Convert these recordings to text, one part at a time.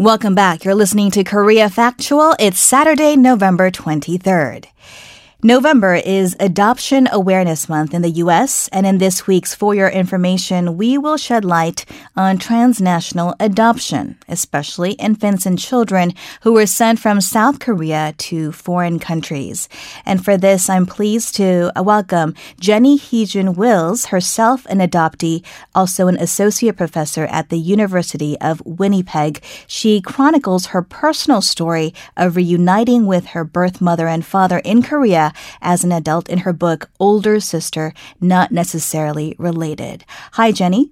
Welcome back. You're listening to Korea Factual. It's Saturday, November 23rd. November is Adoption Awareness Month in the U.S., and in this week's For Your Information, we will shed light on transnational adoption, especially infants and children who were sent from South Korea to foreign countries. And for this, I'm pleased to welcome Jenny Heijun Wills, herself an adoptee, also an associate professor at the University of Winnipeg. She chronicles her personal story of reuniting with her birth mother and father in Korea as an adult in her book, Older Sister, Not Necessarily Related. Hi, Jenny.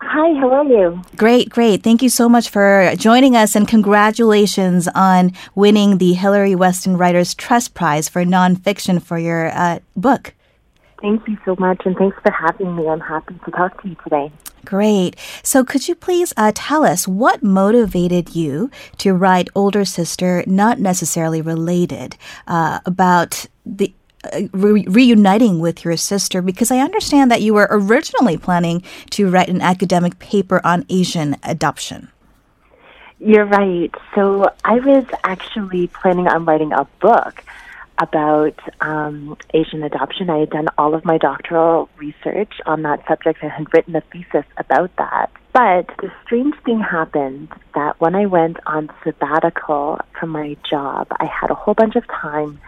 Hi, how are you? Great, great. Thank you so much for joining us and congratulations on winning the Hilary Weston Writers Trust Prize for nonfiction for your uh, book. Thank you so much, and thanks for having me. I'm happy to talk to you today. Great. So, could you please uh, tell us what motivated you to write Older Sister, Not Necessarily Related, uh, about the uh, re- reuniting with your sister? Because I understand that you were originally planning to write an academic paper on Asian adoption. You're right. So, I was actually planning on writing a book about um, Asian adoption. I had done all of my doctoral research on that subject. I had written a thesis about that. But the strange thing happened that when I went on sabbatical from my job, I had a whole bunch of time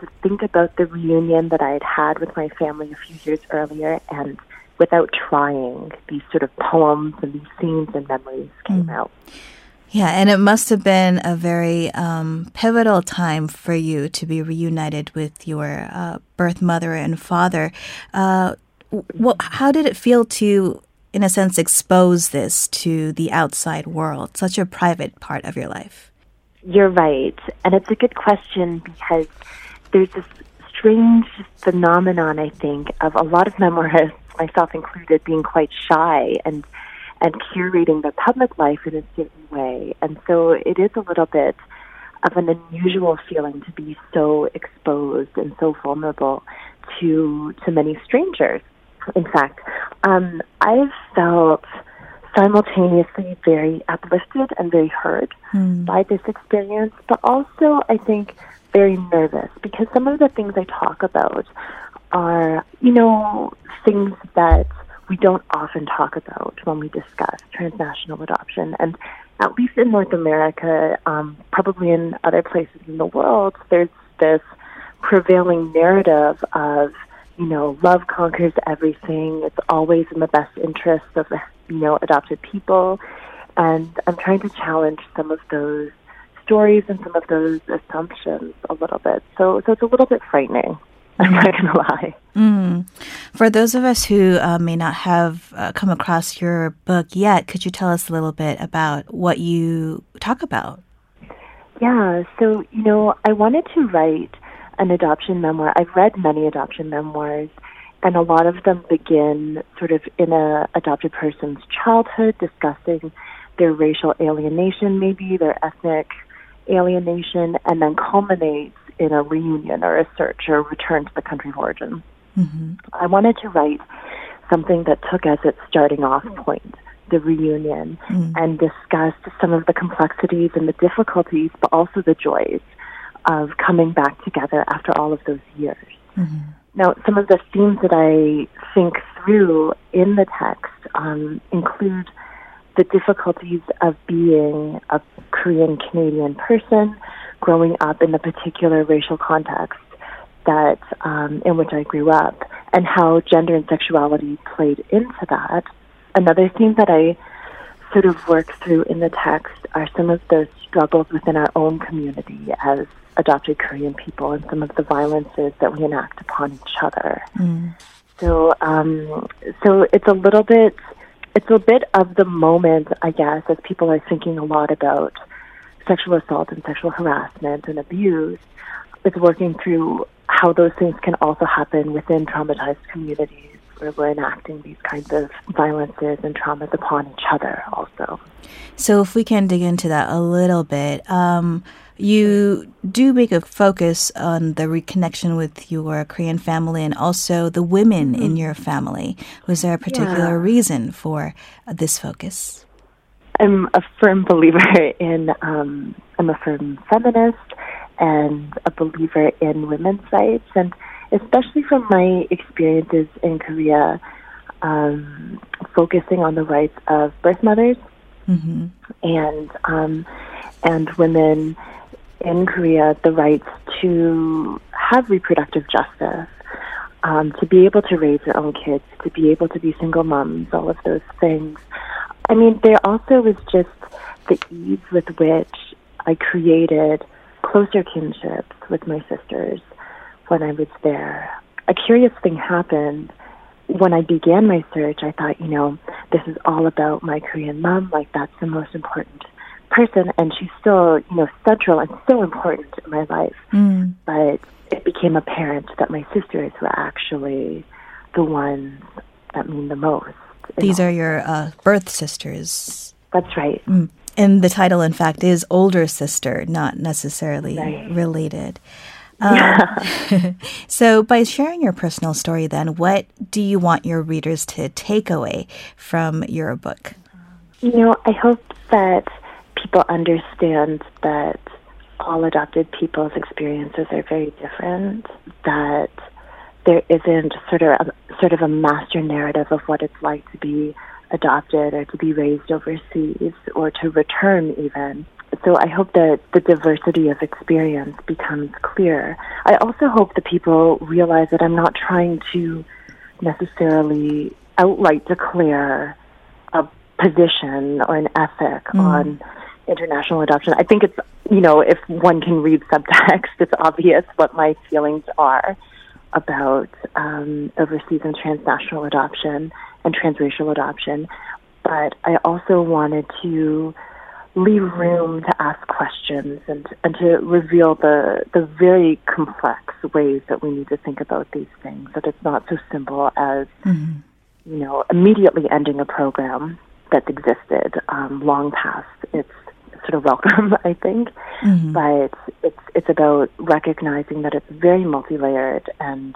to think about the reunion that I had had with my family a few years earlier, and without trying, these sort of poems and these scenes and memories came mm. out. Yeah, and it must have been a very um, pivotal time for you to be reunited with your uh, birth mother and father. Uh, what, how did it feel to, in a sense, expose this to the outside world, such a private part of your life? You're right. And it's a good question because there's this strange phenomenon, I think, of a lot of memoirists, myself included, being quite shy and and curating their public life in a certain way. And so it is a little bit of an unusual feeling to be so exposed and so vulnerable to to many strangers. In fact, um, I've felt simultaneously very uplifted and very hurt mm. by this experience, but also I think very nervous because some of the things I talk about are, you know, things that we don't often talk about when we discuss transnational adoption. And at least in North America, um, probably in other places in the world, there's this prevailing narrative of, you know, love conquers everything. It's always in the best interest of, you know, adopted people. And I'm trying to challenge some of those stories and some of those assumptions a little bit. So, so it's a little bit frightening. I'm not going to lie. Mm. For those of us who uh, may not have uh, come across your book yet, could you tell us a little bit about what you talk about? Yeah, so, you know, I wanted to write an adoption memoir. I've read many adoption memoirs, and a lot of them begin sort of in a adopted person's childhood, discussing their racial alienation, maybe their ethnic alienation, and then culminates in a reunion or a search or a return to the country of origin. Mm-hmm. I wanted to write something that took as its starting off point the reunion mm. and discussed some of the complexities and the difficulties, but also the joys of coming back together after all of those years. Mm-hmm. Now, some of the themes that I think through in the text um, include the difficulties of being a Korean Canadian person, growing up in the particular racial context that um, in which I grew up, and how gender and sexuality played into that. Another theme that I sort of work through in the text are some of the struggles within our own community as adopted Korean people and some of the violences that we enact upon each other. Mm. So, um, so it's a little bit, it's a bit of the moment, I guess, as people are thinking a lot about sexual assault and sexual harassment and abuse is working through how those things can also happen within traumatized communities where we're enacting these kinds of violences and traumas upon each other also. So if we can dig into that a little bit, um, you do make a focus on the reconnection with your Korean family and also the women mm-hmm. in your family. Was there a particular yeah. reason for this focus? I'm a firm believer in, um, I'm a firm feminist and a believer in women's rights. And especially from my experiences in Korea, um, focusing on the rights of birth mothers mm-hmm. and um, and women in Korea the rights to have reproductive justice, um, to be able to raise their own kids, to be able to be single moms, all of those things. I mean, there also was just the ease with which I created closer kinships with my sisters when I was there. A curious thing happened when I began my search. I thought, you know, this is all about my Korean mom. Like that's the most important person, and she's still, you know, central and so important in my life. Mm. But it became apparent that my sisters were actually the ones that mean the most. These are your uh, birth sisters. That's right. Mm. And the title, in fact, is older sister, not necessarily right. related. Um, so, by sharing your personal story, then, what do you want your readers to take away from your book? You know, I hope that people understand that all adopted people's experiences are very different, that there isn't sort of a, sort of a master narrative of what it's like to be adopted or to be raised overseas or to return even so I hope that the diversity of experience becomes clear. I also hope that people realize that I'm not trying to necessarily outright declare a position or an ethic mm. on international adoption. I think it's, you know, if one can read subtext, it's obvious what my feelings are about um, overseas and transnational adoption and transracial adoption. But I also wanted to leave room to ask questions and and to reveal the the very complex ways that we need to think about these things. That it's not so simple as mm-hmm. you know immediately ending a program that's existed um, long past its sort of welcome, I think. Mm-hmm. But it's about recognizing that it's very multi-layered and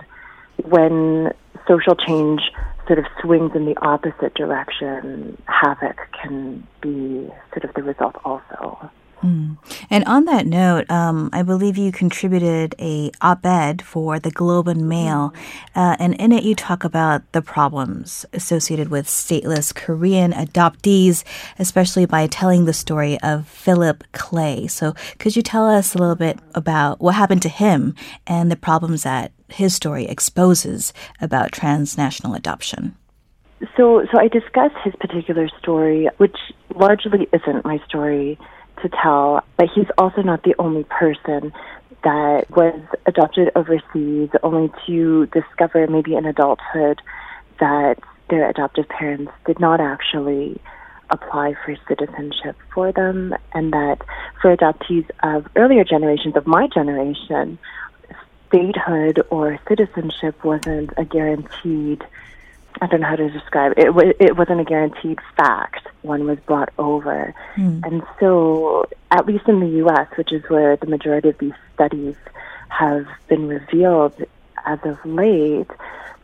when social change sort of swings in the opposite direction, havoc can be sort of the result also. Mm. And on that note, um, I believe you contributed a op-ed for the Globe and Mail, uh, and in it you talk about the problems associated with stateless Korean adoptees, especially by telling the story of Phillip Clay. So, could you tell us a little bit about what happened to him and the problems that his story exposes about transnational adoption? So, so I discuss his particular story, which largely isn't my story to tell, but he's also not the only person that was adopted overseas, only to discover maybe in adulthood that their adoptive parents did not actually apply for citizenship for them, and that for adoptees of earlier generations, of my generation, statehood or citizenship wasn't a guaranteed I don't know how to describe it. It, it wasn't a guaranteed fact. One was brought over. Mm. And so, at least in the U.S., which is where the majority of these studies have been revealed as of late,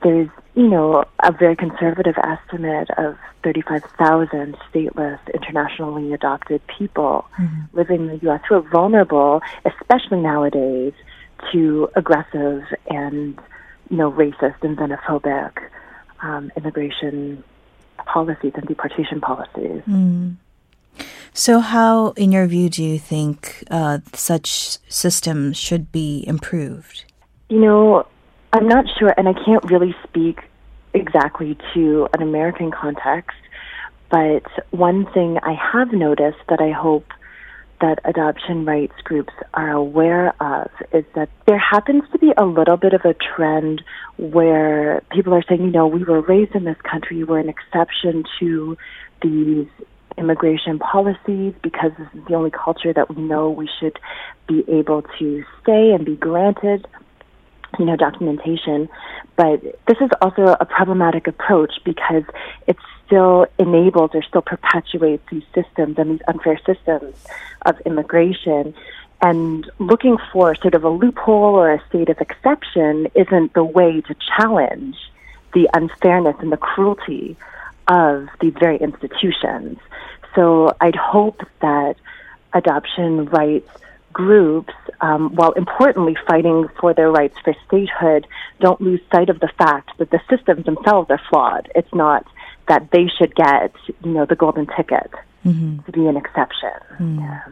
there's, you know, a very conservative estimate of 35,000 stateless, internationally adopted people mm-hmm. living in the U.S. who are vulnerable, especially nowadays, to aggressive and you know racist and xenophobic um, immigration policies and deportation policies. Mm. So, how, in your view, do you think uh, such systems should be improved? You know, I'm not sure, and I can't really speak exactly to an American context. But one thing I have noticed that I hope that adoption rights groups are aware of is that there happens to be a little bit of a trend where people are saying, you know, we were raised in this country, we're an exception to these immigration policies because this is the only culture that we know we should be able to stay and be granted you know documentation but this is also a problematic approach because it still enables or still perpetuates these systems and these unfair systems of immigration. And looking for sort of a loophole or a state of exception isn't the way to challenge the unfairness and the cruelty of these very institutions. so I'd hope that adoption rights groups, um, while importantly fighting for their rights for statehood, don't lose sight of the fact that the systems themselves are flawed. It's not that they should get, you know, the golden ticket mm-hmm. to be an exception. Mm. Yeah.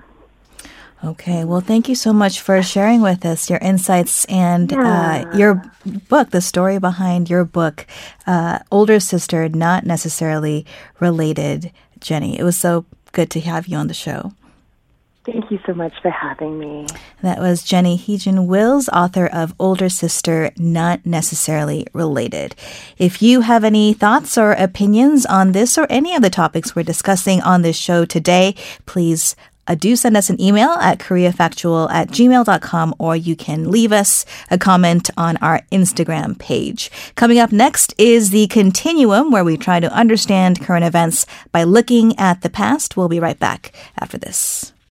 Okay, well, thank you so much for sharing with us your insights and uh, yeah. uh, your book, the story behind your book, uh, Older Sister, Not Necessarily Related, Jenny. It was so good to have you on the show. Thank you so much for having me. That was Jenny Heejin Wills, author of Older Sister, Not Necessarily Related. If you have any thoughts or opinions on this or any of the topics we're discussing on this show today, please uh, do send us an email at koreafactual at gmail.com or you can leave us a comment on our Instagram page. Coming up next is the continuum where we try to understand current events by looking at the past. We'll be right back after this.